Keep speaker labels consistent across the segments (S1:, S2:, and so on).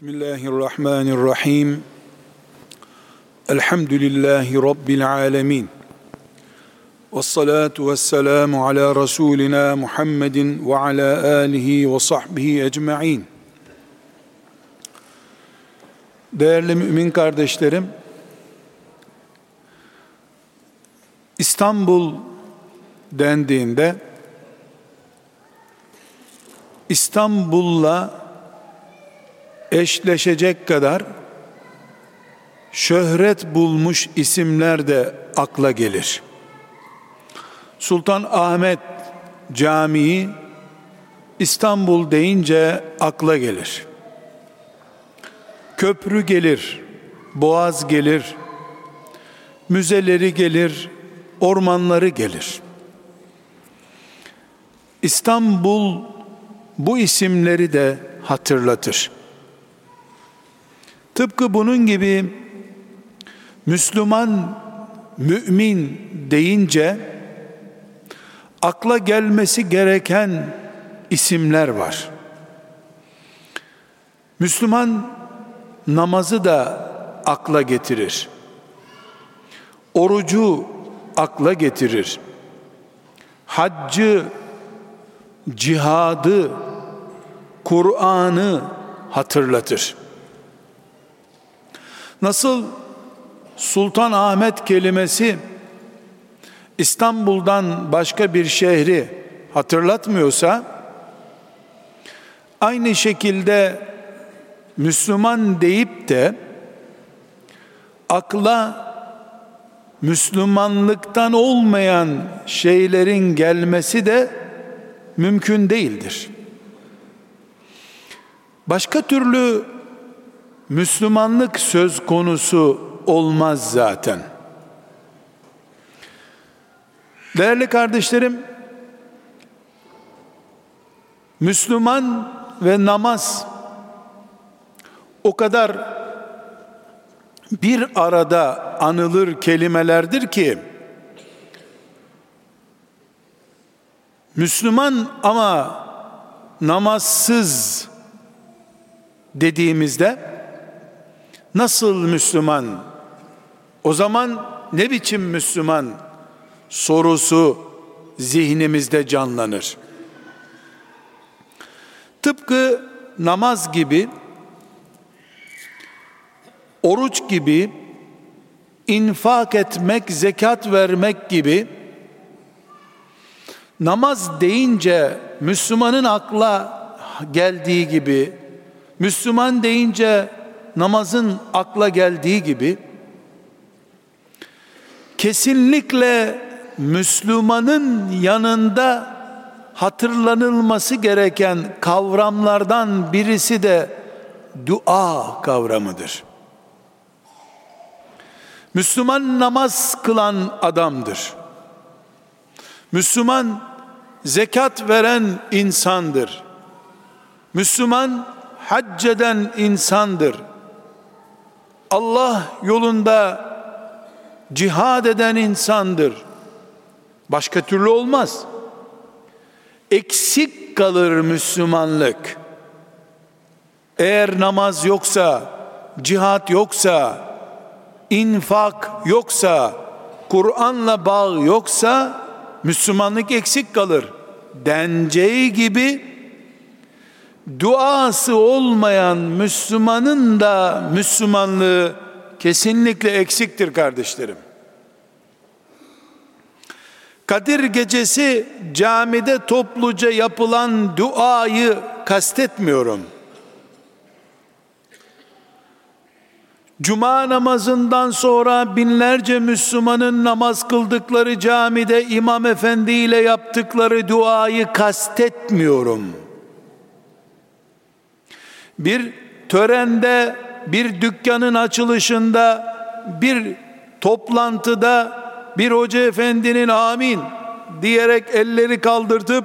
S1: Bismillahirrahmanirrahim. Elhamdülillahi Rabbil alemin. Ve salatu ve selamu ala Resulina Muhammedin ve ala alihi ve sahbihi ecma'in. Değerli mümin kardeşlerim, İstanbul dendiğinde İstanbul'la eşleşecek kadar şöhret bulmuş isimler de akla gelir. Sultan Ahmet Camii İstanbul deyince akla gelir. Köprü gelir, boğaz gelir, müzeleri gelir, ormanları gelir. İstanbul bu isimleri de hatırlatır. Tıpkı bunun gibi Müslüman, mümin deyince akla gelmesi gereken isimler var. Müslüman namazı da akla getirir. Orucu akla getirir. Haccı, cihadı, Kur'an'ı hatırlatır. Nasıl Sultan Ahmet kelimesi İstanbul'dan başka bir şehri hatırlatmıyorsa aynı şekilde Müslüman deyip de akla Müslümanlıktan olmayan şeylerin gelmesi de mümkün değildir. Başka türlü Müslümanlık söz konusu olmaz zaten. Değerli kardeşlerim, Müslüman ve namaz o kadar bir arada anılır kelimelerdir ki Müslüman ama namazsız dediğimizde Nasıl Müslüman? O zaman ne biçim Müslüman sorusu zihnimizde canlanır. Tıpkı namaz gibi, oruç gibi, infak etmek, zekat vermek gibi namaz deyince Müslümanın akla geldiği gibi, Müslüman deyince namazın akla geldiği gibi kesinlikle Müslümanın yanında hatırlanılması gereken kavramlardan birisi de dua kavramıdır. Müslüman namaz kılan adamdır. Müslüman zekat veren insandır. Müslüman hacceden insandır. Allah yolunda cihad eden insandır. Başka türlü olmaz. Eksik kalır Müslümanlık. Eğer namaz yoksa, cihat yoksa, infak yoksa, Kur'an'la bağ yoksa Müslümanlık eksik kalır. Denceği gibi duası olmayan Müslümanın da Müslümanlığı kesinlikle eksiktir kardeşlerim. Kadir gecesi camide topluca yapılan duayı kastetmiyorum. Cuma namazından sonra binlerce Müslümanın namaz kıldıkları camide imam efendi ile yaptıkları duayı kastetmiyorum.'' Bir törende, bir dükkanın açılışında, bir toplantıda bir hoca efendinin amin diyerek elleri kaldırtıp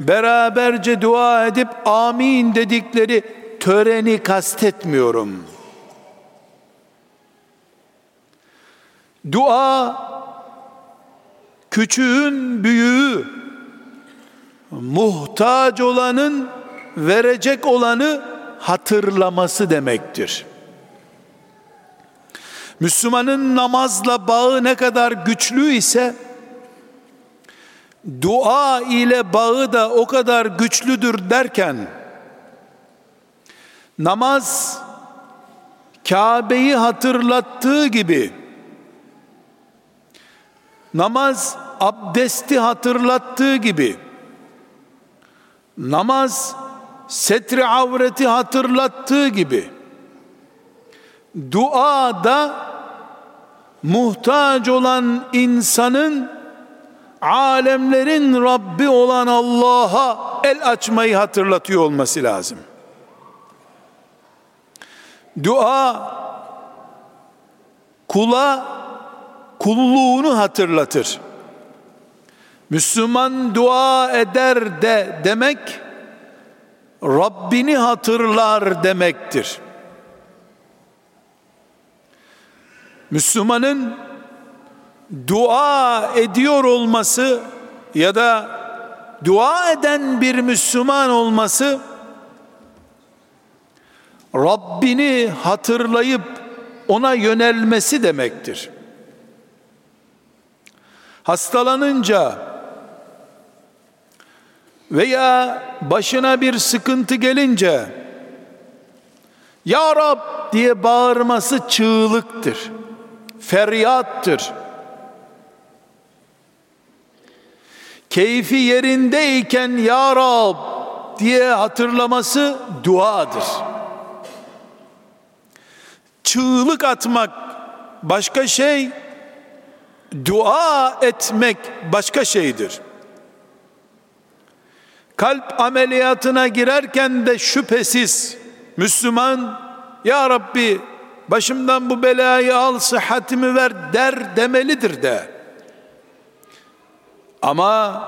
S1: beraberce dua edip amin dedikleri töreni kastetmiyorum. Dua küçüğün büyüğü muhtaç olanın verecek olanı hatırlaması demektir. Müslümanın namazla bağı ne kadar güçlü ise dua ile bağı da o kadar güçlüdür derken namaz Kabe'yi hatırlattığı gibi namaz abdesti hatırlattığı gibi namaz setri avreti hatırlattığı gibi dua da muhtaç olan insanın alemlerin Rabbi olan Allah'a el açmayı hatırlatıyor olması lazım. Dua kula kulluğunu hatırlatır. Müslüman dua eder de demek Rabbini hatırlar demektir. Müslümanın dua ediyor olması ya da dua eden bir Müslüman olması Rabbini hatırlayıp ona yönelmesi demektir. Hastalanınca veya başına bir sıkıntı gelince Ya Rab diye bağırması çığlıktır. Feryattır. Keyfi yerindeyken Ya Rab diye hatırlaması duadır. Çığlık atmak başka şey, dua etmek başka şeydir. Kalp ameliyatına girerken de şüphesiz Müslüman ya Rabbi başımdan bu belayı al sıhhatimi ver der demelidir de. Ama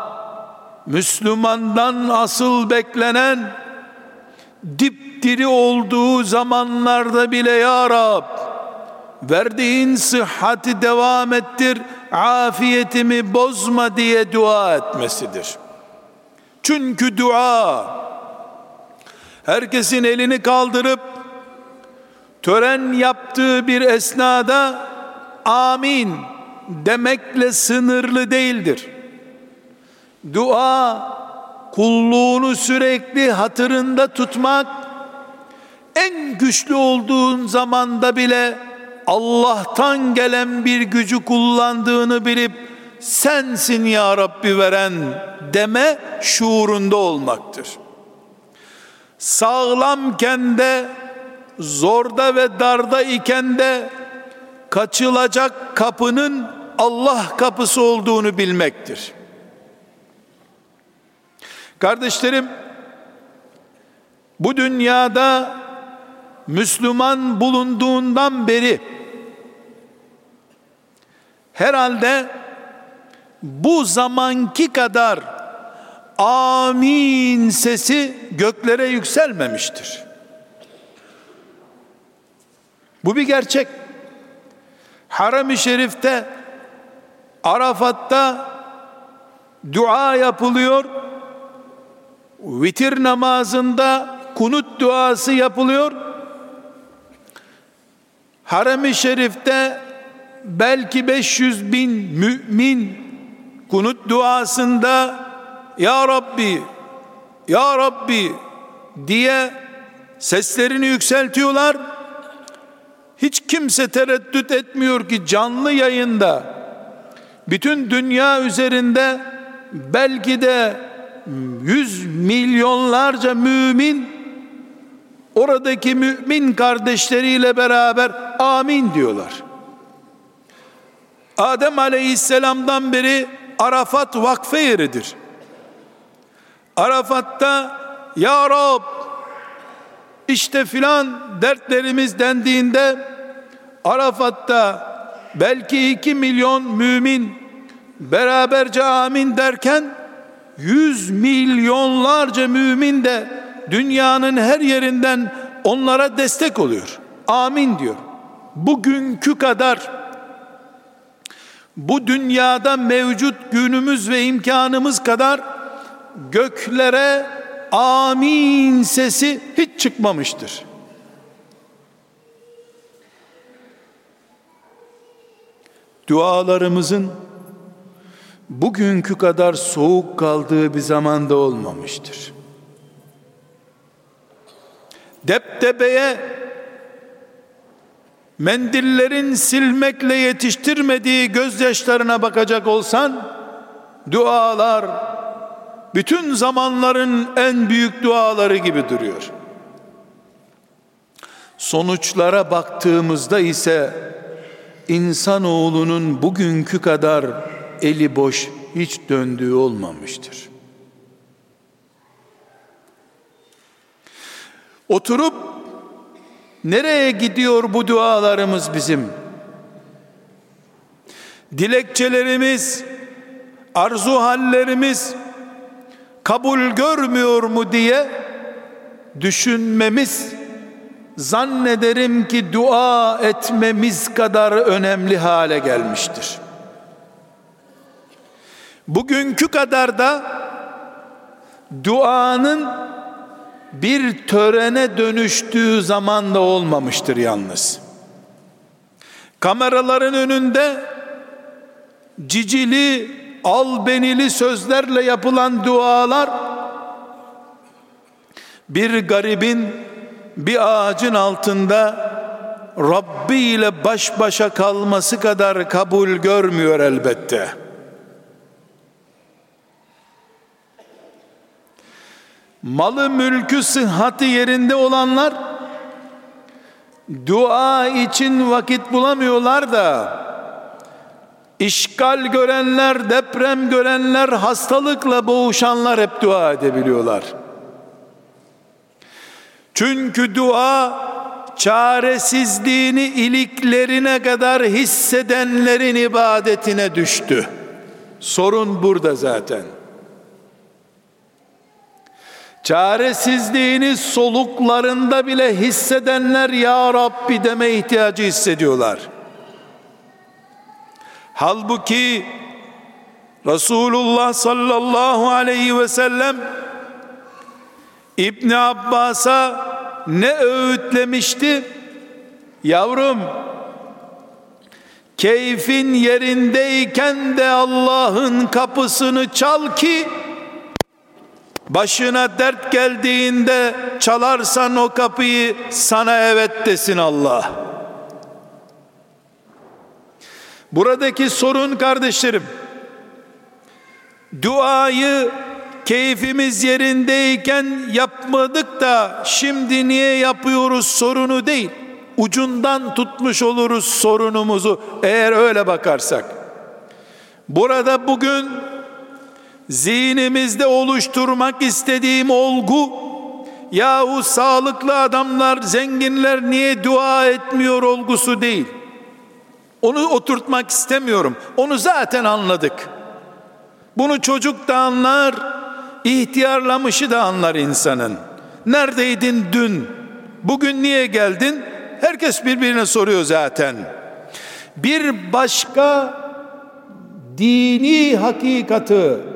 S1: Müslümandan asıl beklenen dipdiri olduğu zamanlarda bile ya Rab verdiğin sıhhati devam ettir afiyetimi bozma diye dua etmesidir. Çünkü dua herkesin elini kaldırıp tören yaptığı bir esnada amin demekle sınırlı değildir. Dua kulluğunu sürekli hatırında tutmak en güçlü olduğun zamanda bile Allah'tan gelen bir gücü kullandığını bilip sensin ya Rabbi veren deme şuurunda olmaktır. Sağlamken de zorda ve darda iken de kaçılacak kapının Allah kapısı olduğunu bilmektir. Kardeşlerim, bu dünyada Müslüman bulunduğundan beri herhalde bu zamanki kadar amin sesi göklere yükselmemiştir. Bu bir gerçek. Haram-ı Şerif'te Arafat'ta dua yapılıyor. Vitir namazında kunut duası yapılıyor. Harem-i Şerif'te belki 500 bin mümin kunut duasında Ya Rabbi Ya Rabbi diye seslerini yükseltiyorlar. Hiç kimse tereddüt etmiyor ki canlı yayında bütün dünya üzerinde belki de yüz milyonlarca mümin oradaki mümin kardeşleriyle beraber amin diyorlar. Adem aleyhisselamdan beri Arafat vakfe yeridir. Arafat'ta Ya Rab işte filan dertlerimiz dendiğinde Arafat'ta belki iki milyon mümin beraberce amin derken yüz milyonlarca mümin de dünyanın her yerinden onlara destek oluyor. Amin diyor. Bugünkü kadar bu dünyada mevcut günümüz ve imkanımız kadar göklere amin sesi hiç çıkmamıştır. Dualarımızın bugünkü kadar soğuk kaldığı bir zamanda olmamıştır. Deptebeye mendillerin silmekle yetiştirmediği gözyaşlarına bakacak olsan dualar bütün zamanların en büyük duaları gibi duruyor. Sonuçlara baktığımızda ise insanoğlunun bugünkü kadar eli boş hiç döndüğü olmamıştır. Oturup nereye gidiyor bu dualarımız bizim? Dilekçelerimiz, arzu hallerimiz kabul görmüyor mu diye düşünmemiz zannederim ki dua etmemiz kadar önemli hale gelmiştir. Bugünkü kadar da duanın bir törene dönüştüğü zaman da olmamıştır yalnız. Kameraların önünde cicili, albenili sözlerle yapılan dualar bir garibin bir ağacın altında Rabbi ile baş başa kalması kadar kabul görmüyor elbette. Malı mülkü sıhhati yerinde olanlar dua için vakit bulamıyorlar da işgal görenler, deprem görenler, hastalıkla boğuşanlar hep dua edebiliyorlar. Çünkü dua çaresizliğini iliklerine kadar hissedenlerin ibadetine düştü. Sorun burada zaten. Çaresizliğini soluklarında bile hissedenler ya Rabbi deme ihtiyacı hissediyorlar. Halbuki Resulullah sallallahu aleyhi ve sellem İbn Abbas'a ne öğütlemişti? Yavrum keyfin yerindeyken de Allah'ın kapısını çal ki başına dert geldiğinde çalarsan o kapıyı sana evet desin Allah. Buradaki sorun kardeşlerim duayı keyfimiz yerindeyken yapmadık da şimdi niye yapıyoruz sorunu değil. Ucundan tutmuş oluruz sorunumuzu eğer öyle bakarsak. Burada bugün zihnimizde oluşturmak istediğim olgu yahu sağlıklı adamlar zenginler niye dua etmiyor olgusu değil. Onu oturtmak istemiyorum. Onu zaten anladık. Bunu çocuk da anlar, ihtiyarlamışı da anlar insanın. Neredeydin dün? Bugün niye geldin? Herkes birbirine soruyor zaten. Bir başka dini hakikati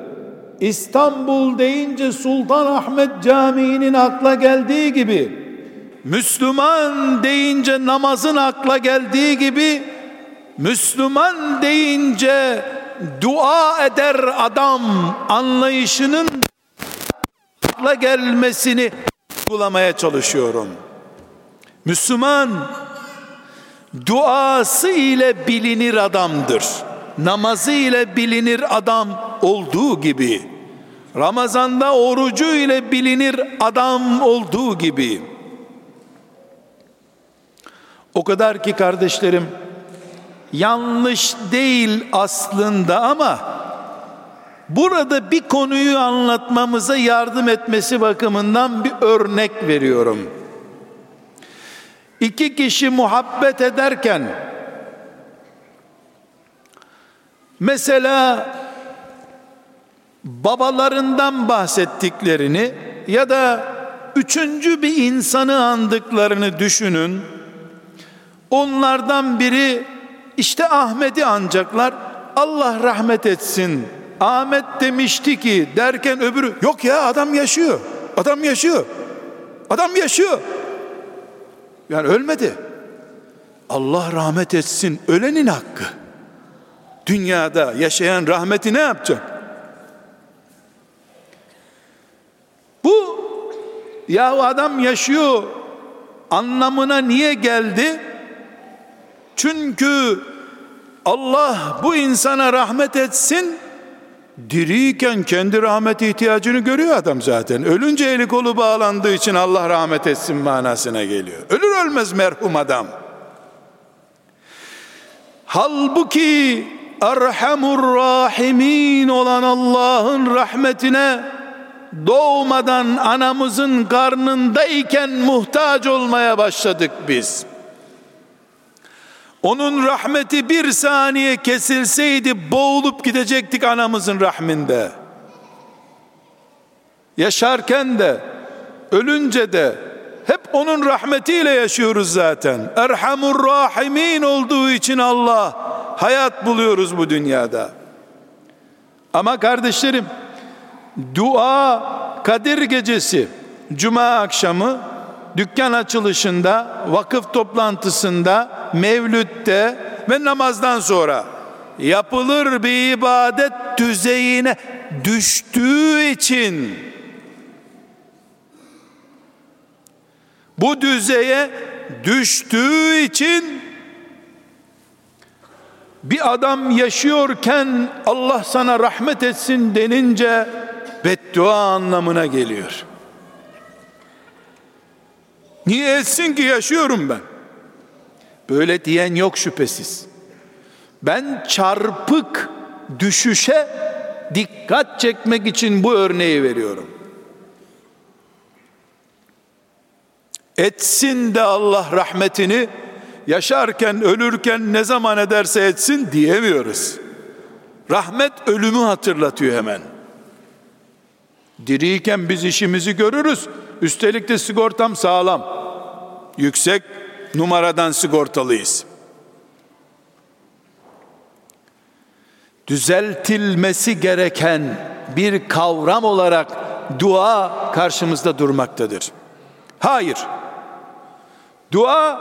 S1: İstanbul deyince Sultan Ahmet Camii'nin akla geldiği gibi Müslüman deyince namazın akla geldiği gibi Müslüman deyince dua eder adam anlayışının akla gelmesini bulamaya çalışıyorum. Müslüman duası ile bilinir adamdır. Namazı ile bilinir adam olduğu gibi Ramazanda orucu ile bilinir adam olduğu gibi o kadar ki kardeşlerim yanlış değil aslında ama burada bir konuyu anlatmamıza yardım etmesi bakımından bir örnek veriyorum. İki kişi muhabbet ederken mesela babalarından bahsettiklerini ya da üçüncü bir insanı andıklarını düşünün. Onlardan biri işte Ahmet'i ancaklar Allah rahmet etsin. Ahmet demişti ki derken öbürü yok ya adam yaşıyor. Adam yaşıyor. Adam yaşıyor. Yani ölmedi. Allah rahmet etsin ölenin hakkı. Dünyada yaşayan rahmeti ne yapacak? Bu ya adam yaşıyor anlamına niye geldi? Çünkü Allah bu insana rahmet etsin diriyken kendi rahmet ihtiyacını görüyor adam zaten. Ölünce eli kolu bağlandığı için Allah rahmet etsin manasına geliyor. Ölür ölmez merhum adam. Halbuki Erhamur Rahimin olan Allah'ın rahmetine doğmadan anamızın karnındayken muhtaç olmaya başladık biz. Onun rahmeti bir saniye kesilseydi boğulup gidecektik anamızın rahminde. Yaşarken de ölünce de hep onun rahmetiyle yaşıyoruz zaten. Erhamur Rahimin olduğu için Allah hayat buluyoruz bu dünyada. Ama kardeşlerim dua Kadir gecesi. Cuma akşamı dükkan açılışında, vakıf toplantısında, mevlütte ve namazdan sonra yapılır bir ibadet düzeyine düştüğü için bu düzeye düştüğü için bir adam yaşıyorken Allah sana rahmet etsin denince beddua anlamına geliyor. Niye etsin ki yaşıyorum ben? Böyle diyen yok şüphesiz. Ben çarpık düşüşe dikkat çekmek için bu örneği veriyorum. Etsin de Allah rahmetini yaşarken ölürken ne zaman ederse etsin diyemiyoruz. Rahmet ölümü hatırlatıyor hemen. Diriyken biz işimizi görürüz. Üstelik de sigortam sağlam. Yüksek numaradan sigortalıyız. Düzeltilmesi gereken bir kavram olarak dua karşımızda durmaktadır. Hayır. Dua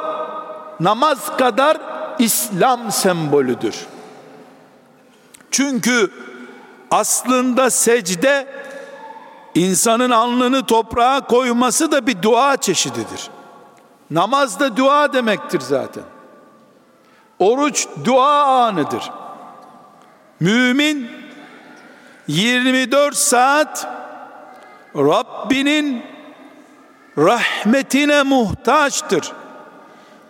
S1: namaz kadar İslam sembolüdür. Çünkü aslında secde insanın alnını toprağa koyması da bir dua çeşididir. Namaz da dua demektir zaten. Oruç dua anıdır. Mümin 24 saat Rabbinin rahmetine muhtaçtır.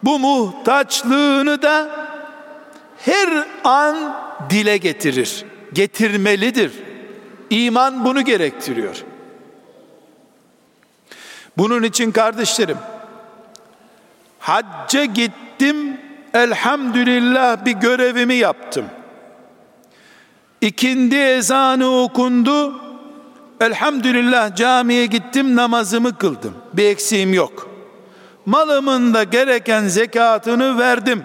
S1: Bu muhtaçlığını da her an dile getirir. Getirmelidir. İman bunu gerektiriyor. Bunun için kardeşlerim hacca gittim elhamdülillah bir görevimi yaptım. İkindi ezanı okundu. Elhamdülillah camiye gittim namazımı kıldım. Bir eksiğim yok. Malımın da gereken zekatını verdim.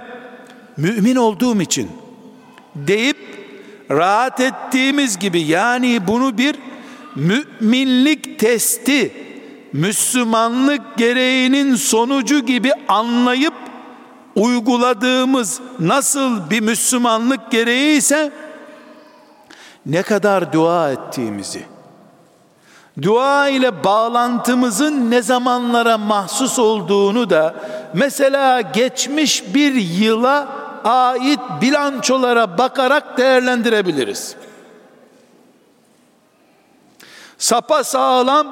S1: Mümin olduğum için deyip rahat ettiğimiz gibi yani bunu bir müminlik testi Müslümanlık gereğinin sonucu gibi anlayıp uyguladığımız nasıl bir Müslümanlık gereği ise ne kadar dua ettiğimizi dua ile bağlantımızın ne zamanlara mahsus olduğunu da mesela geçmiş bir yıla ait bilançolara bakarak değerlendirebiliriz. Sapa sağlam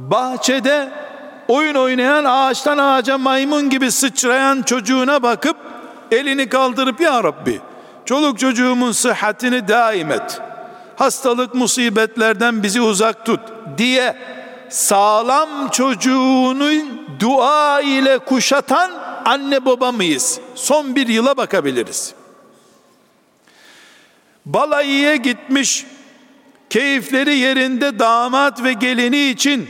S1: bahçede oyun oynayan ağaçtan ağaca maymun gibi sıçrayan çocuğuna bakıp elini kaldırıp ya Rabbi çoluk çocuğumun sıhhatini daim et. Hastalık musibetlerden bizi uzak tut diye sağlam çocuğunu dua ile kuşatan anne baba mıyız? Son bir yıla bakabiliriz. Balayıya gitmiş keyifleri yerinde damat ve gelini için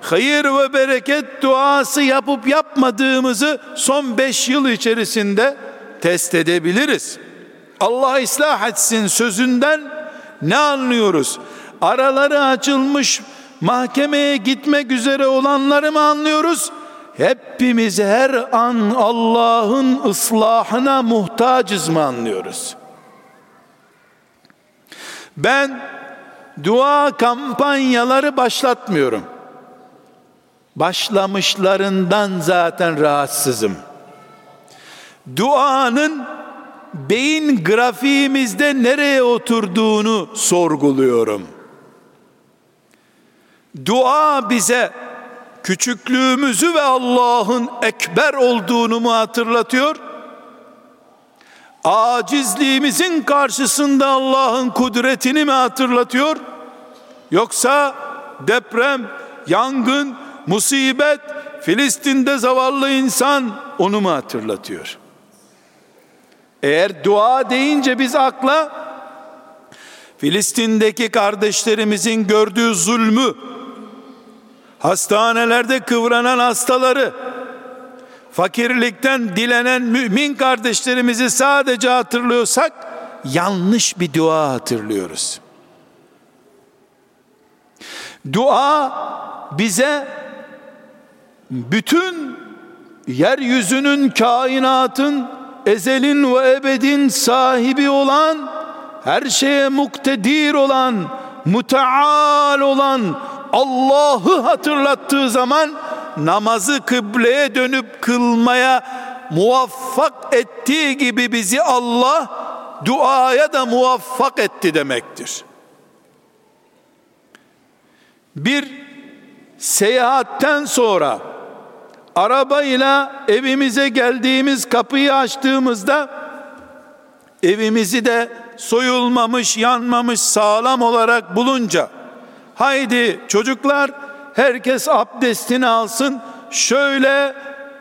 S1: hayır ve bereket duası yapıp yapmadığımızı son beş yıl içerisinde test edebiliriz. Allah ıslah etsin sözünden ne anlıyoruz? Araları açılmış mahkemeye gitmek üzere olanları mı anlıyoruz? Hepimiz her an Allah'ın ıslahına muhtacız mı anlıyoruz? Ben dua kampanyaları başlatmıyorum. Başlamışlarından zaten rahatsızım. Duanın beyin grafiğimizde nereye oturduğunu sorguluyorum. Dua bize küçüklüğümüzü ve Allah'ın ekber olduğunu mu hatırlatıyor? Acizliğimizin karşısında Allah'ın kudretini mi hatırlatıyor? Yoksa deprem, yangın, musibet, Filistin'de zavallı insan onu mu hatırlatıyor? Eğer dua deyince biz akla Filistin'deki kardeşlerimizin gördüğü zulmü, hastanelerde kıvranan hastaları, fakirlikten dilenen mümin kardeşlerimizi sadece hatırlıyorsak yanlış bir dua hatırlıyoruz. Dua bize bütün yeryüzünün kainatın ezelin ve ebedin sahibi olan her şeye muktedir olan muteal olan Allah'ı hatırlattığı zaman namazı kıbleye dönüp kılmaya muvaffak ettiği gibi bizi Allah duaya da muvaffak etti demektir. Bir seyahatten sonra arabayla evimize geldiğimiz kapıyı açtığımızda evimizi de soyulmamış, yanmamış, sağlam olarak bulunca haydi çocuklar herkes abdestini alsın. Şöyle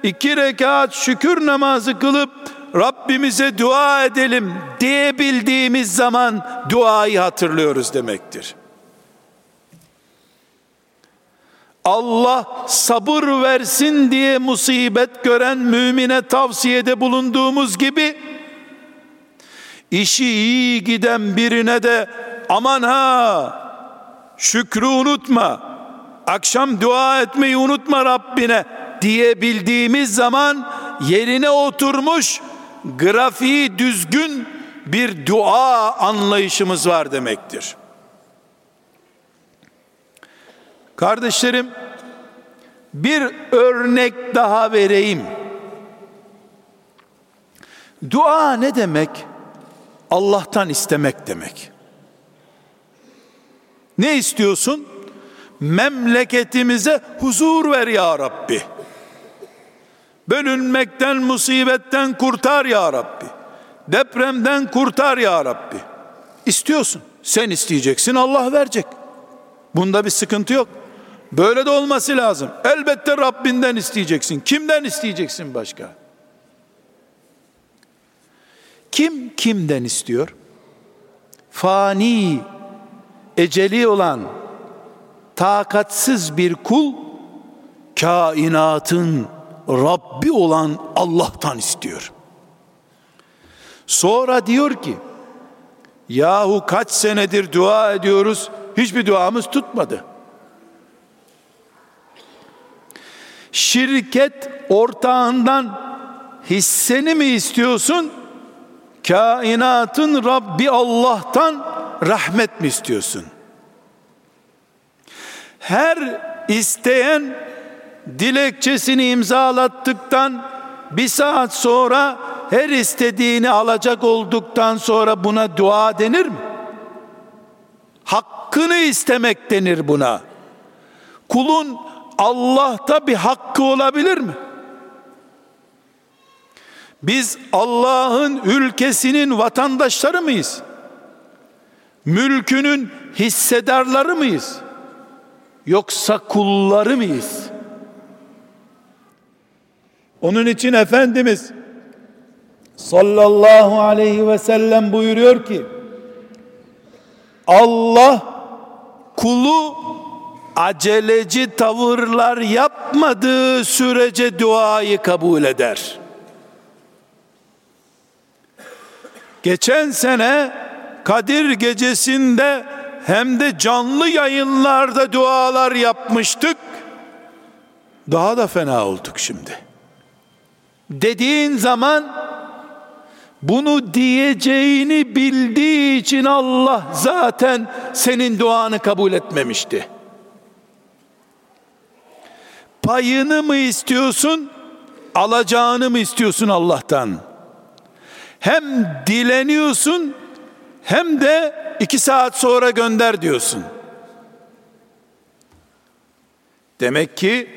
S1: iki rekat şükür namazı kılıp Rabbimize dua edelim diyebildiğimiz zaman duayı hatırlıyoruz demektir. Allah sabır versin diye musibet gören mümine tavsiyede bulunduğumuz gibi işi iyi giden birine de aman ha şükrü unutma akşam dua etmeyi unutma Rabbine diyebildiğimiz zaman yerine oturmuş grafiği düzgün bir dua anlayışımız var demektir. Kardeşlerim bir örnek daha vereyim. Dua ne demek? Allah'tan istemek demek. Ne istiyorsun? memleketimize huzur ver ya Rabbi. Bölünmekten, musibetten kurtar ya Rabbi. Depremden kurtar ya Rabbi. İstiyorsun. Sen isteyeceksin, Allah verecek. Bunda bir sıkıntı yok. Böyle de olması lazım. Elbette Rabbinden isteyeceksin. Kimden isteyeceksin başka? Kim kimden istiyor? Fani, eceli olan, takatsiz bir kul kainatın Rabbi olan Allah'tan istiyor. Sonra diyor ki yahu kaç senedir dua ediyoruz hiçbir duamız tutmadı. Şirket ortağından hisseni mi istiyorsun? Kainatın Rabbi Allah'tan rahmet mi istiyorsun? her isteyen dilekçesini imzalattıktan bir saat sonra her istediğini alacak olduktan sonra buna dua denir mi? Hakkını istemek denir buna. Kulun Allah'ta bir hakkı olabilir mi? Biz Allah'ın ülkesinin vatandaşları mıyız? Mülkünün hissedarları mıyız? yoksa kulları mıyız? Onun için Efendimiz sallallahu aleyhi ve sellem buyuruyor ki Allah kulu aceleci tavırlar yapmadığı sürece duayı kabul eder. Geçen sene Kadir gecesinde hem de canlı yayınlarda dualar yapmıştık. Daha da fena olduk şimdi. Dediğin zaman bunu diyeceğini bildiği için Allah zaten senin duanı kabul etmemişti. Payını mı istiyorsun, alacağını mı istiyorsun Allah'tan? Hem dileniyorsun hem de iki saat sonra gönder diyorsun. Demek ki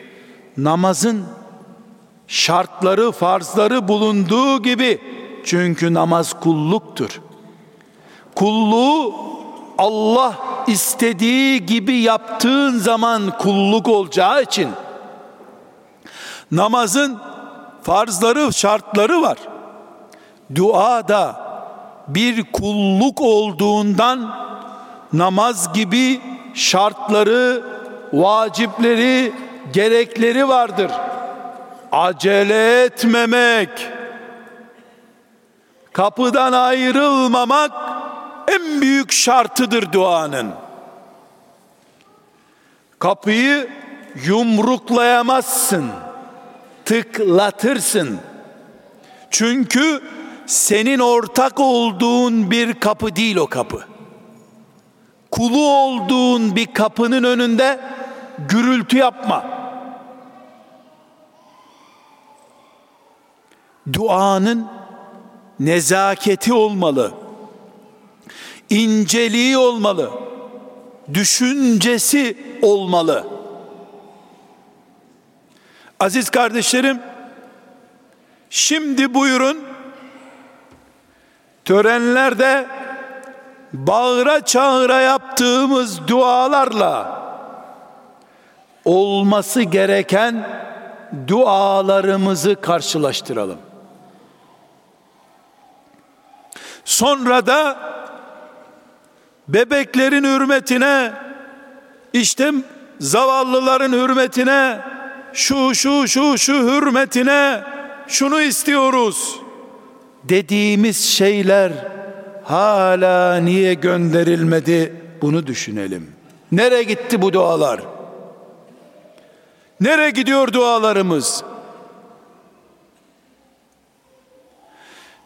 S1: namazın şartları, farzları bulunduğu gibi çünkü namaz kulluktur. Kulluğu Allah istediği gibi yaptığın zaman kulluk olacağı için namazın farzları, şartları var. Dua da bir kulluk olduğundan namaz gibi şartları, vacipleri, gerekleri vardır. Acele etmemek, kapıdan ayrılmamak en büyük şartıdır duanın. Kapıyı yumruklayamazsın, tıklatırsın. Çünkü senin ortak olduğun bir kapı değil o kapı. Kulu olduğun bir kapının önünde gürültü yapma. Duanın nezaketi olmalı. inceliği olmalı. Düşüncesi olmalı. Aziz kardeşlerim, şimdi buyurun törenlerde bağıra çağıra yaptığımız dualarla olması gereken dualarımızı karşılaştıralım. Sonra da bebeklerin hürmetine işte zavallıların hürmetine şu şu şu şu hürmetine şunu istiyoruz dediğimiz şeyler hala niye gönderilmedi bunu düşünelim. Nereye gitti bu dualar? Nereye gidiyor dualarımız?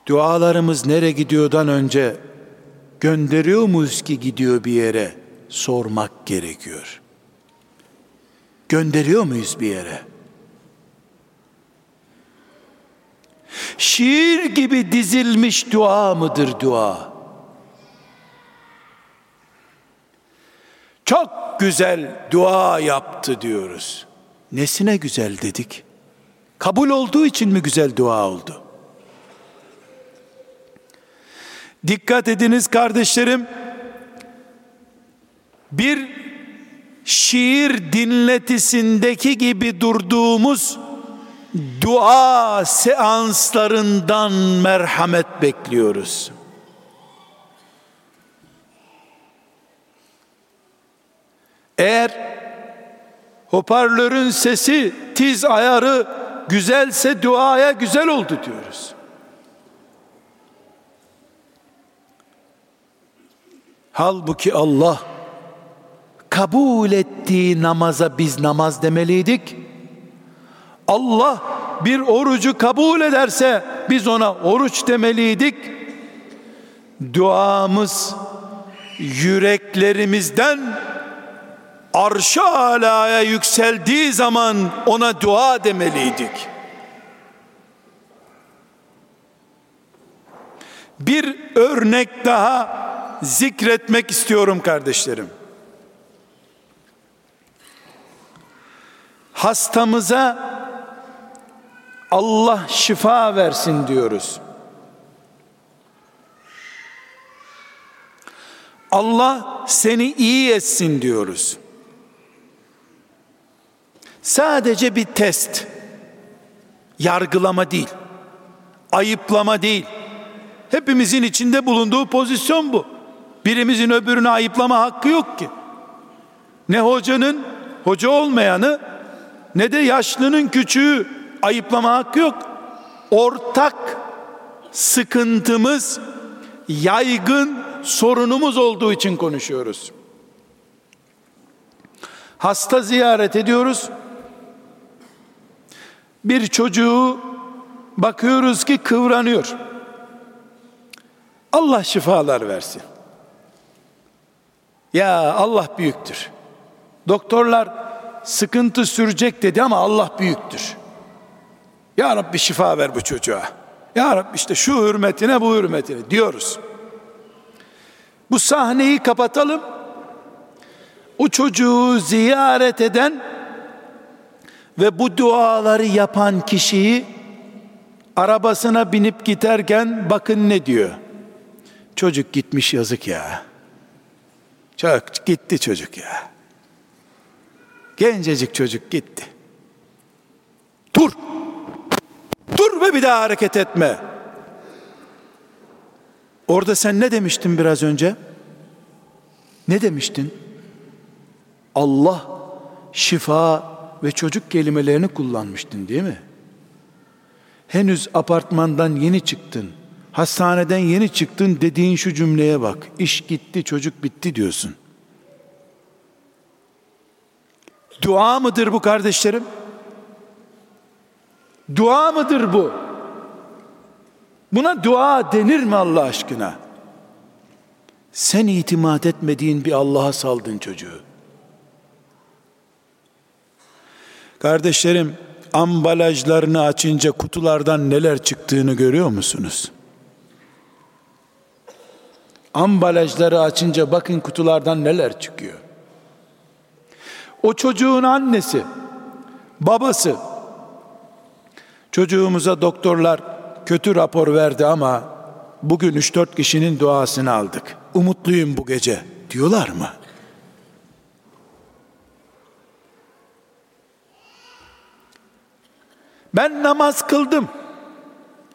S1: Dualarımız nereye gidiyordan önce gönderiyor muyuz ki gidiyor bir yere sormak gerekiyor. Gönderiyor muyuz bir yere? Şiir gibi dizilmiş dua mıdır dua? Çok güzel dua yaptı diyoruz. Nesine güzel dedik? Kabul olduğu için mi güzel dua oldu? Dikkat ediniz kardeşlerim. Bir şiir dinletisindeki gibi durduğumuz dua seanslarından merhamet bekliyoruz. Eğer hoparlörün sesi, tiz ayarı güzelse duaya güzel oldu diyoruz. Halbuki Allah kabul ettiği namaza biz namaz demeliydik. Allah bir orucu kabul ederse biz ona oruç demeliydik. Duamız yüreklerimizden arşa alaya yükseldiği zaman ona dua demeliydik. Bir örnek daha zikretmek istiyorum kardeşlerim. Hastamıza Allah şifa versin diyoruz. Allah seni iyi etsin diyoruz. Sadece bir test. Yargılama değil. Ayıplama değil. Hepimizin içinde bulunduğu pozisyon bu. Birimizin öbürünü ayıplama hakkı yok ki. Ne hocanın, hoca olmayanı ne de yaşlının küçüğü ayıplama hakkı yok. Ortak sıkıntımız yaygın sorunumuz olduğu için konuşuyoruz. Hasta ziyaret ediyoruz. Bir çocuğu bakıyoruz ki kıvranıyor. Allah şifalar versin. Ya Allah büyüktür. Doktorlar sıkıntı sürecek dedi ama Allah büyüktür. Ya Rabbi şifa ver bu çocuğa. Ya Rabbi işte şu hürmetine bu hürmetine diyoruz. Bu sahneyi kapatalım. O çocuğu ziyaret eden ve bu duaları yapan kişiyi arabasına binip giderken bakın ne diyor. Çocuk gitmiş yazık ya. Çok gitti çocuk ya. Gencecik çocuk gitti. Dur. Dur ve bir daha hareket etme. Orada sen ne demiştin biraz önce? Ne demiştin? Allah şifa ve çocuk kelimelerini kullanmıştın değil mi? Henüz apartmandan yeni çıktın. Hastaneden yeni çıktın dediğin şu cümleye bak. İş gitti, çocuk bitti diyorsun. Dua mıdır bu kardeşlerim? Dua mıdır bu? Buna dua denir mi Allah aşkına? Sen itimat etmediğin bir Allah'a saldın çocuğu. Kardeşlerim, ambalajlarını açınca kutulardan neler çıktığını görüyor musunuz? Ambalajları açınca bakın kutulardan neler çıkıyor. O çocuğun annesi, babası, çocuğumuza doktorlar kötü rapor verdi ama bugün 3-4 kişinin duasını aldık. Umutluyum bu gece diyorlar mı? Ben namaz kıldım.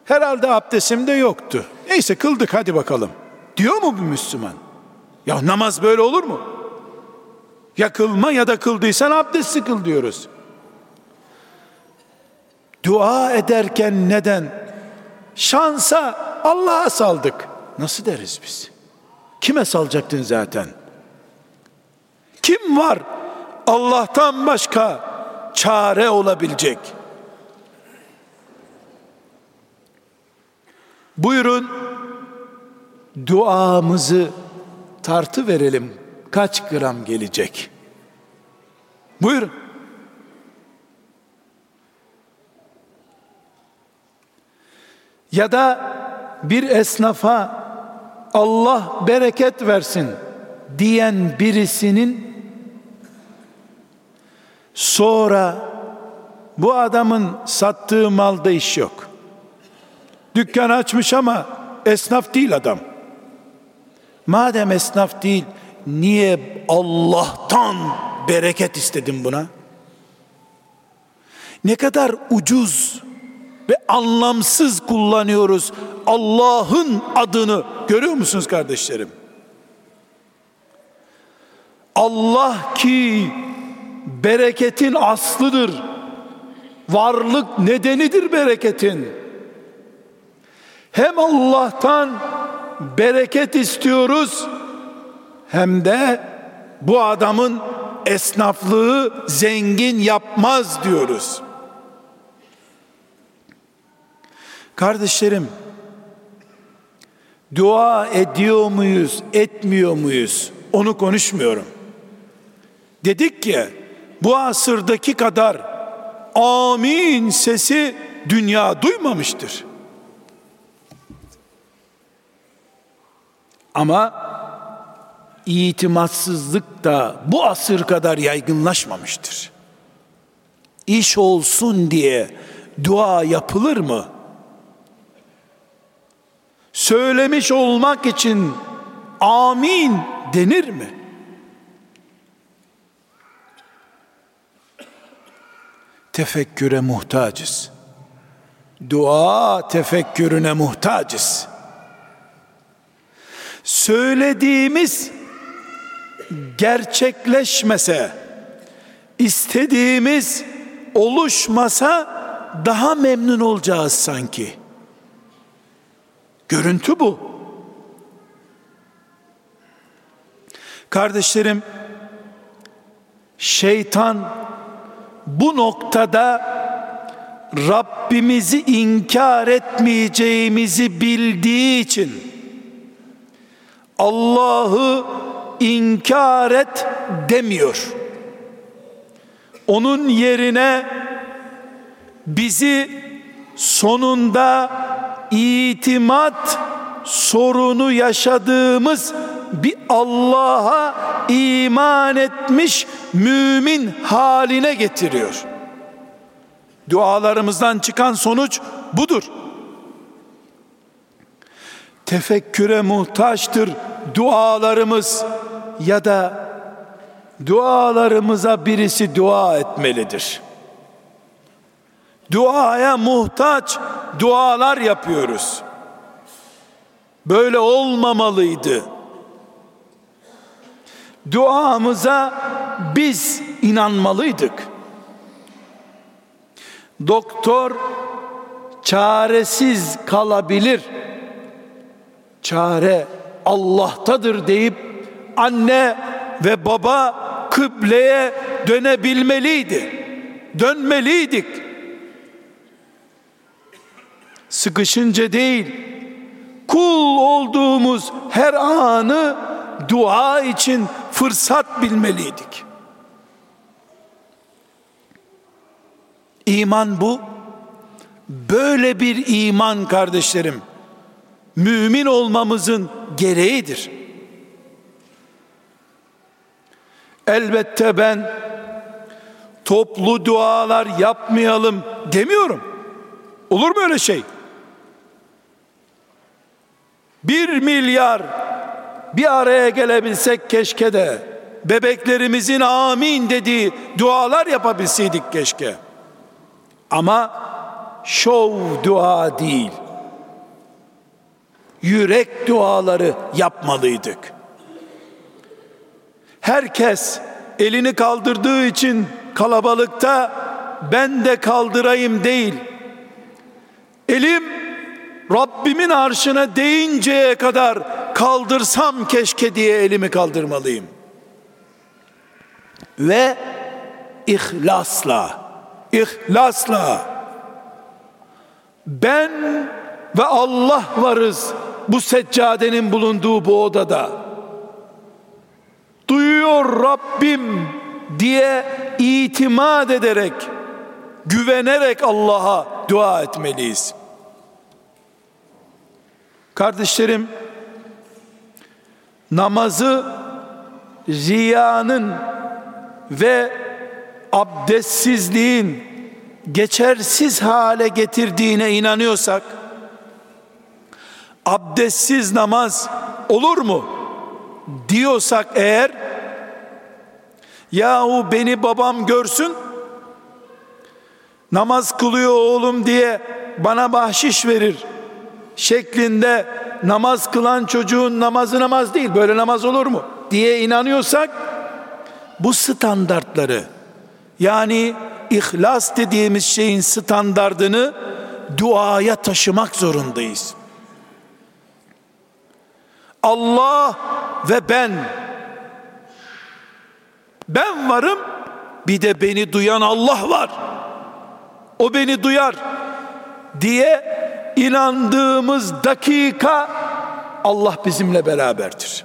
S1: Herhalde abdestim de yoktu. Neyse kıldık hadi bakalım. Diyor mu bu Müslüman? Ya namaz böyle olur mu? Ya kılma ya da kıldıysan abdesti kıl diyoruz. Dua ederken neden? Şansa Allah'a saldık. Nasıl deriz biz? Kime salacaktın zaten? Kim var Allah'tan başka çare olabilecek? Buyurun duamızı tartı verelim. Kaç gram gelecek? Buyurun. Ya da bir esnafa Allah bereket versin diyen birisinin sonra bu adamın sattığı malda iş yok. Dükkan açmış ama esnaf değil adam. Madem esnaf değil, niye Allah'tan bereket istedin buna? Ne kadar ucuz ve anlamsız kullanıyoruz Allah'ın adını. Görüyor musunuz kardeşlerim? Allah ki bereketin aslıdır. Varlık nedenidir bereketin. Hem Allah'tan bereket istiyoruz hem de bu adamın esnaflığı zengin yapmaz diyoruz. Kardeşlerim, dua ediyor muyuz, etmiyor muyuz? Onu konuşmuyorum. Dedik ki bu asırdaki kadar amin sesi dünya duymamıştır. Ama itimatsızlık da bu asır kadar yaygınlaşmamıştır. İş olsun diye dua yapılır mı? Söylemiş olmak için amin denir mi? Tefekküre muhtacız. Dua tefekkürüne muhtacız söylediğimiz gerçekleşmese, istediğimiz oluşmasa daha memnun olacağız sanki. Görüntü bu. Kardeşlerim, Şeytan bu noktada Rabbimizi inkar etmeyeceğimizi bildiği için Allah'ı inkar et demiyor. Onun yerine bizi sonunda itimat sorunu yaşadığımız bir Allah'a iman etmiş mümin haline getiriyor. Dualarımızdan çıkan sonuç budur. Tefekküre muhtaçtır dualarımız ya da dualarımıza birisi dua etmelidir. Duaya muhtaç dualar yapıyoruz. Böyle olmamalıydı. Duamıza biz inanmalıydık. Doktor çaresiz kalabilir. Çare Allah'tadır deyip anne ve baba kıbleye dönebilmeliydi. Dönmeliydik. Sıkışınca değil, kul olduğumuz her anı dua için fırsat bilmeliydik. İman bu. Böyle bir iman kardeşlerim mümin olmamızın gereğidir. Elbette ben toplu dualar yapmayalım demiyorum. Olur mu öyle şey? Bir milyar bir araya gelebilsek keşke de bebeklerimizin amin dediği dualar yapabilseydik keşke. Ama şov dua değil. Yürek duaları yapmalıydık. Herkes elini kaldırdığı için kalabalıkta ben de kaldırayım değil. Elim Rabbimin arşına değinceye kadar kaldırsam keşke diye elimi kaldırmalıyım. Ve ihlasla ihlasla ben ve Allah varız bu seccadenin bulunduğu bu odada. Duyuyor Rabbim diye itimat ederek, güvenerek Allah'a dua etmeliyiz. Kardeşlerim, namazı riyanın ve abdestsizliğin geçersiz hale getirdiğine inanıyorsak abdestsiz namaz olur mu diyorsak eğer yahu beni babam görsün namaz kılıyor oğlum diye bana bahşiş verir şeklinde namaz kılan çocuğun namazı namaz değil böyle namaz olur mu diye inanıyorsak bu standartları yani ihlas dediğimiz şeyin standardını duaya taşımak zorundayız. Allah ve ben ben varım bir de beni duyan Allah var. O beni duyar diye inandığımız dakika Allah bizimle beraberdir.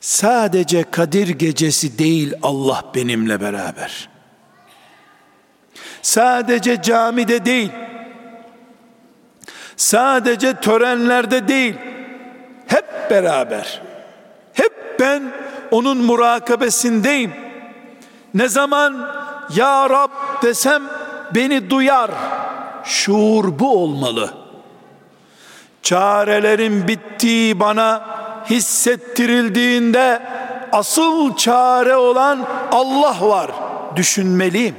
S1: Sadece Kadir gecesi değil Allah benimle beraber. Sadece camide değil. Sadece törenlerde değil. Hep beraber. Hep ben onun murakabesindeyim. Ne zaman ya Rab desem beni duyar. Şuur bu olmalı. Çarelerin bittiği bana hissettirildiğinde asıl çare olan Allah var düşünmeliyim.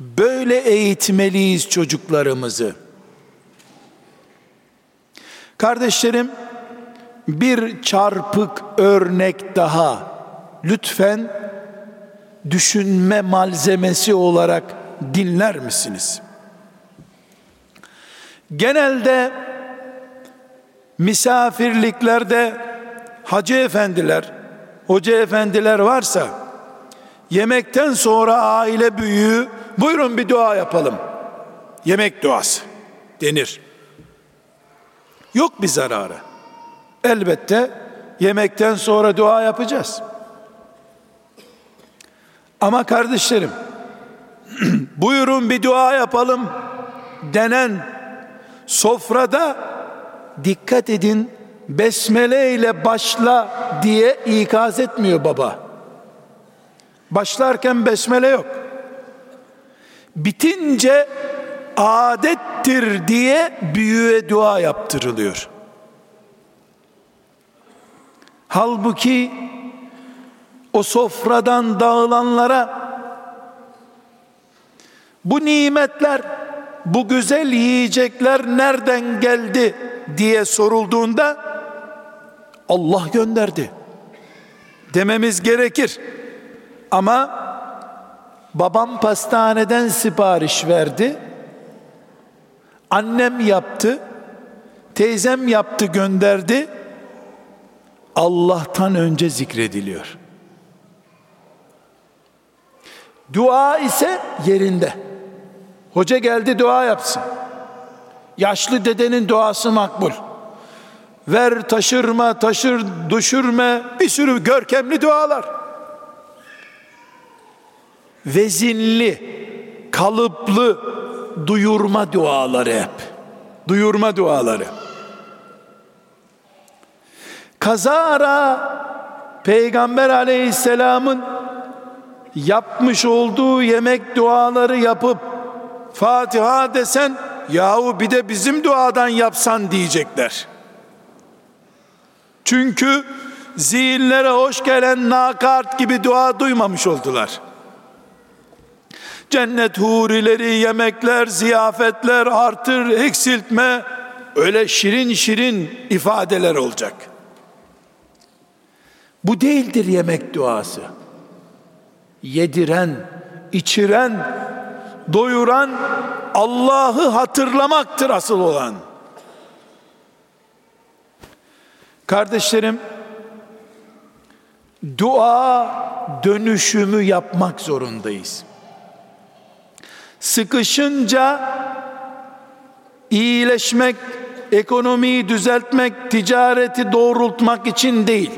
S1: Böyle eğitmeliyiz çocuklarımızı. Kardeşlerim bir çarpık örnek daha lütfen düşünme malzemesi olarak dinler misiniz? Genelde misafirliklerde hacı efendiler, hoca efendiler varsa yemekten sonra aile büyüğü buyurun bir dua yapalım. Yemek duası denir. Yok bir zararı. Elbette yemekten sonra dua yapacağız. Ama kardeşlerim buyurun bir dua yapalım denen sofrada dikkat edin besmele ile başla diye ikaz etmiyor baba. Başlarken besmele yok. Bitince adettir diye büyüğe dua yaptırılıyor. Halbuki o sofradan dağılanlara bu nimetler, bu güzel yiyecekler nereden geldi diye sorulduğunda Allah gönderdi dememiz gerekir. Ama babam pastaneden sipariş verdi. Annem yaptı. Teyzem yaptı gönderdi. Allah'tan önce zikrediliyor. Dua ise yerinde. Hoca geldi dua yapsın. Yaşlı dedenin duası makbul. Ver taşırma, taşır düşürme bir sürü görkemli dualar. Vezinli, kalıplı duyurma duaları hep. Duyurma duaları. Kazara Peygamber aleyhisselamın yapmış olduğu yemek duaları yapıp Fatiha desen yahu bir de bizim duadan yapsan diyecekler. Çünkü zihinlere hoş gelen nakart gibi dua duymamış oldular. Cennet hurileri, yemekler, ziyafetler, artır, eksiltme öyle şirin şirin ifadeler olacak. Bu değildir yemek duası. Yediren, içiren, doyuran Allah'ı hatırlamaktır asıl olan. Kardeşlerim, dua dönüşümü yapmak zorundayız. Sıkışınca iyileşmek, ekonomiyi düzeltmek, ticareti doğrultmak için değil.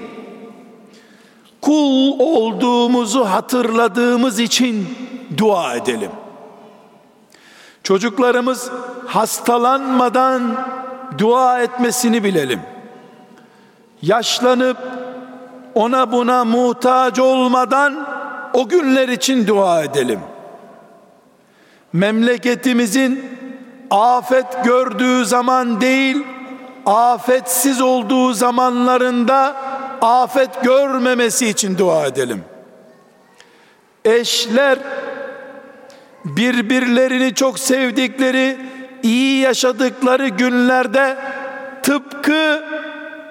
S1: Kul olduğumuzu hatırladığımız için dua edelim. Çocuklarımız hastalanmadan dua etmesini bilelim. Yaşlanıp ona buna muhtaç olmadan o günler için dua edelim. Memleketimizin afet gördüğü zaman değil, afetsiz olduğu zamanlarında afet görmemesi için dua edelim. Eşler birbirlerini çok sevdikleri, iyi yaşadıkları günlerde tıpkı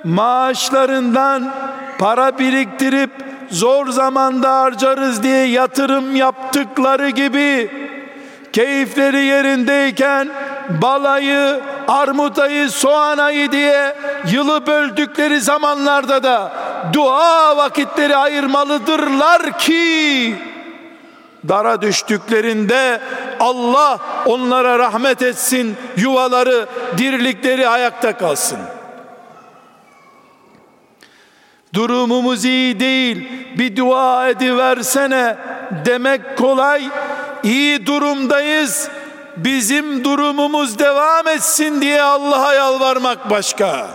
S1: maaşlarından para biriktirip zor zamanda harcarız diye yatırım yaptıkları gibi keyifleri yerindeyken balayı, armut ayı, soğan ayı diye yılı böldükleri zamanlarda da dua vakitleri ayırmalıdırlar ki dara düştüklerinde Allah onlara rahmet etsin, yuvaları, dirlikleri ayakta kalsın. Durumumuz iyi değil, bir dua ediversene demek kolay. İyi durumdayız, bizim durumumuz devam etsin diye Allah'a yalvarmak başka.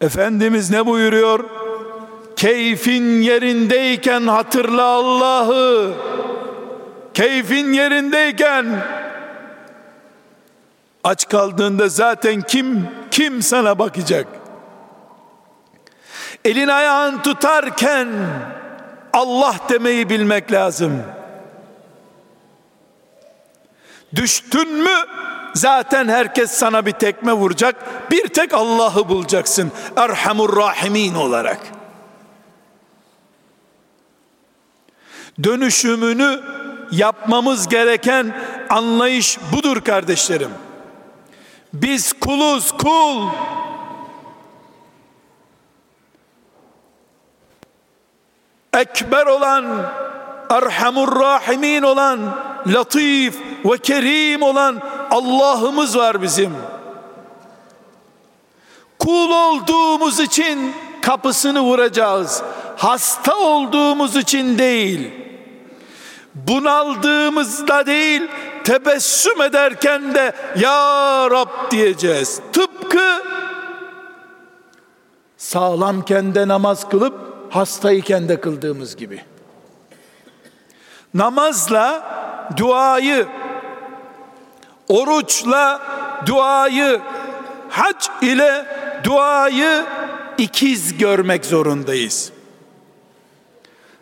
S1: Efendimiz ne buyuruyor? Keyfin yerindeyken hatırla Allah'ı. Keyfin yerindeyken aç kaldığında zaten kim kim sana bakacak? Elin ayağın tutarken Allah demeyi bilmek lazım. Düştün mü zaten herkes sana bir tekme vuracak. Bir tek Allah'ı bulacaksın. Erhamur Rahimin olarak. Dönüşümünü yapmamız gereken anlayış budur kardeşlerim. Biz kuluz kul. Ekber olan, Erhamur Rahimin olan, Latif ve Kerim olan Allah'ımız var bizim. Kul olduğumuz için kapısını vuracağız. Hasta olduğumuz için değil. Bunaldığımızda değil, tebessüm ederken de ya Rab diyeceğiz. Tıpkı sağlamken de namaz kılıp hastayken de kıldığımız gibi. Namazla duayı, oruçla duayı, hac ile duayı ikiz görmek zorundayız.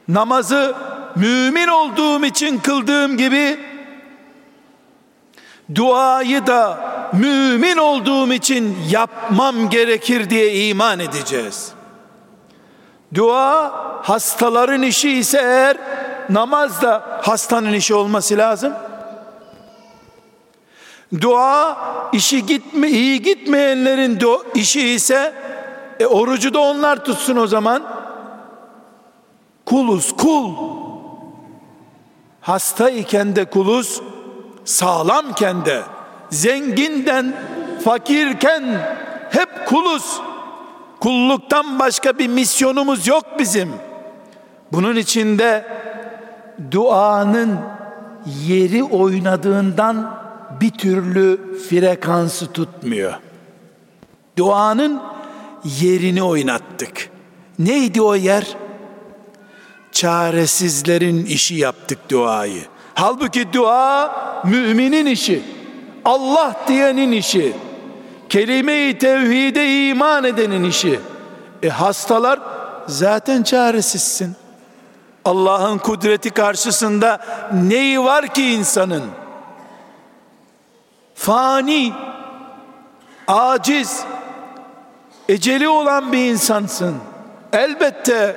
S1: Namazı mümin olduğum için kıldığım gibi duayı da mümin olduğum için yapmam gerekir diye iman edeceğiz. Dua hastaların işi ise eğer namaz da hastanın işi olması lazım. Dua işi gitme iyi gitmeyenlerin işi ise e, orucu da onlar tutsun o zaman. Kuluz kul. Hasta iken de kuluz, sağlamken de, zenginden fakirken hep kuluz. Kulluktan başka bir misyonumuz yok bizim. Bunun içinde duanın yeri oynadığından bir türlü frekansı tutmuyor. Duanın yerini oynattık. Neydi o yer? Çaresizlerin işi yaptık duayı. Halbuki dua müminin işi. Allah diyenin işi. Kelime-i tevhide iman edenin işi. E hastalar zaten çaresizsin. Allah'ın kudreti karşısında neyi var ki insanın? Fani, aciz, eceli olan bir insansın. Elbette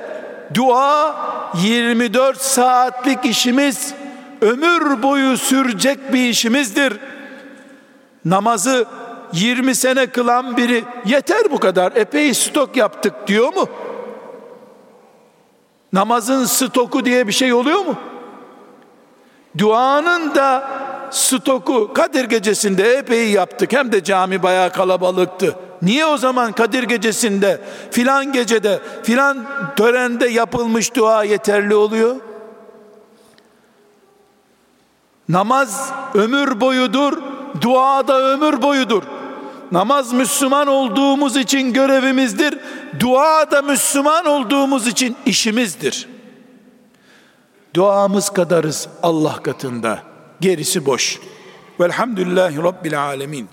S1: dua 24 saatlik işimiz, ömür boyu sürecek bir işimizdir. Namazı 20 sene kılan biri yeter bu kadar epey stok yaptık diyor mu? Namazın stoku diye bir şey oluyor mu? Duanın da stoku Kadir gecesinde epey yaptık. Hem de cami bayağı kalabalıktı. Niye o zaman Kadir gecesinde filan gecede filan törende yapılmış dua yeterli oluyor? Namaz ömür boyudur, dua da ömür boyudur. Namaz Müslüman olduğumuz için görevimizdir. Dua da Müslüman olduğumuz için işimizdir. Duamız kadarız Allah katında. Gerisi boş. Velhamdülillahi Rabbil Alemin.